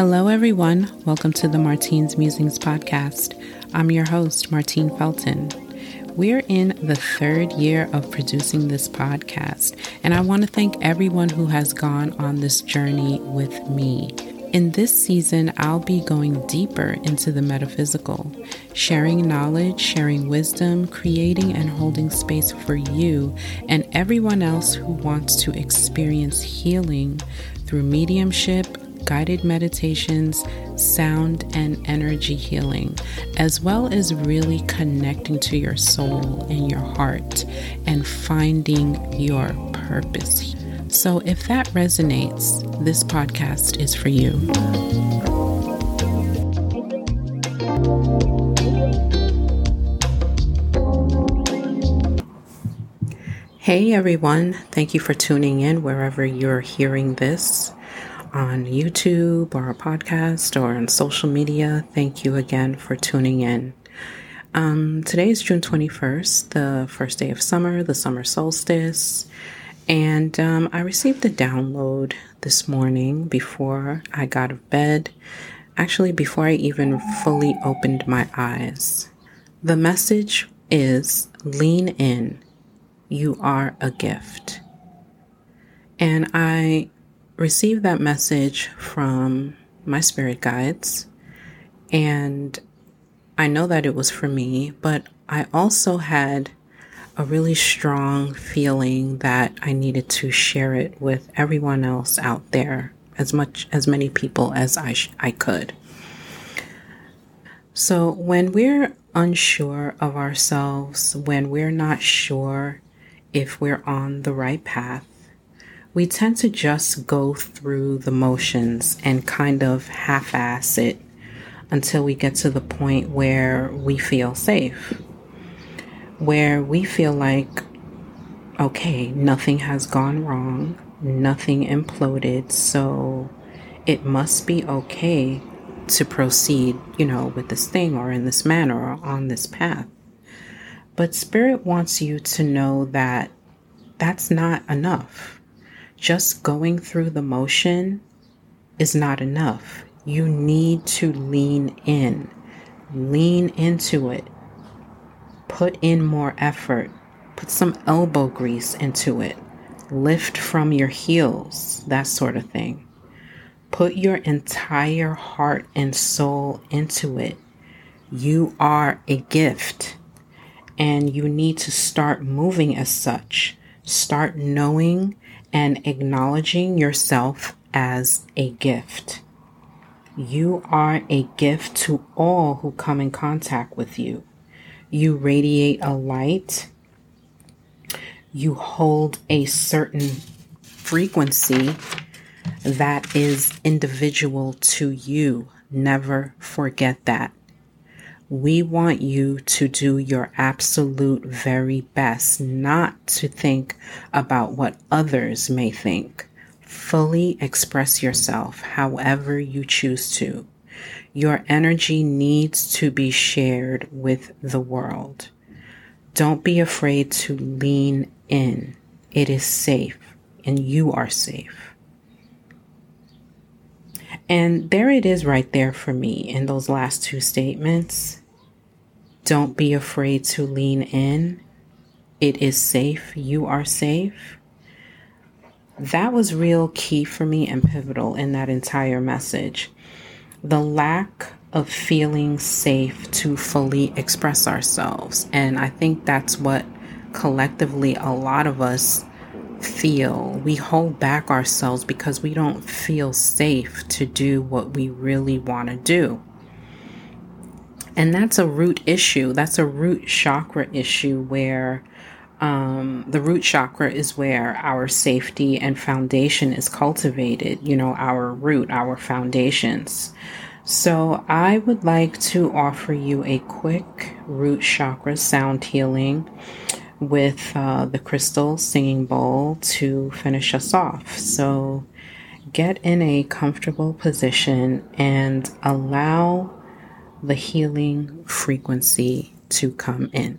Hello, everyone. Welcome to the Martine's Musings podcast. I'm your host, Martine Felton. We're in the third year of producing this podcast, and I want to thank everyone who has gone on this journey with me. In this season, I'll be going deeper into the metaphysical, sharing knowledge, sharing wisdom, creating and holding space for you and everyone else who wants to experience healing through mediumship, guided meditations, sound, and energy healing, as well as really connecting to your soul and your heart and finding your purpose. So, if that resonates, this podcast is for you. Hey everyone, thank you for tuning in wherever you're hearing this on YouTube or a podcast or on social media. Thank you again for tuning in. Um, today is June 21st, the first day of summer, the summer solstice. And um, I received a download this morning before I got out of bed, actually, before I even fully opened my eyes. The message is lean in, you are a gift. And I received that message from my spirit guides, and I know that it was for me, but I also had a really strong feeling that I needed to share it with everyone else out there, as much as many people as I sh- I could. So when we're unsure of ourselves, when we're not sure if we're on the right path, we tend to just go through the motions and kind of half ass it until we get to the point where we feel safe where we feel like, okay, nothing has gone wrong, nothing imploded, so it must be okay to proceed, you know, with this thing or in this manner or on this path. But Spirit wants you to know that that's not enough. Just going through the motion is not enough. You need to lean in, lean into it put in more effort, put some elbow grease into it, lift from your heels, that sort of thing. Put your entire heart and soul into it. You are a gift and you need to start moving as such. Start knowing and acknowledging yourself as a gift. You are a gift to all who come in contact with you you radiate a light, you hold a certain frequency that is individual to you. Never forget that. We want you to do your absolute very best, not to think about what others may think. Fully express yourself however you choose to. Your energy needs to be shared with the world. Don't be afraid to lean in. It is safe and you are safe. And there it is right there for me in those last two statements. Don't be afraid to lean in. It is safe. You are safe. That was real key for me and pivotal in that entire message the lack of feeling safe to fully express ourselves. And I think that's what collectively a lot of us feel. We hold back ourselves because we don't feel safe to do what we really want to do. And that's a root issue. That's a root chakra issue where um, the root chakra is where our safety and foundation is cultivated, you know, our root, our foundations. So, I would like to offer you a quick root chakra sound healing with uh, the crystal singing bowl to finish us off. So, get in a comfortable position and allow the healing frequency to come in.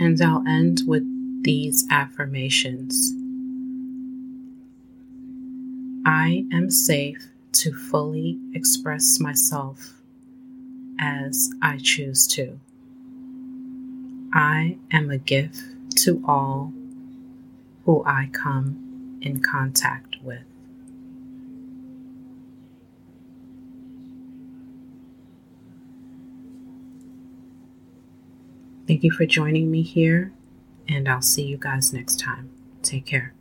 And I'll end with these affirmations I am safe to fully express myself as I choose to. I am a gift to all who I come in contact with. Thank you for joining me here, and I'll see you guys next time. Take care.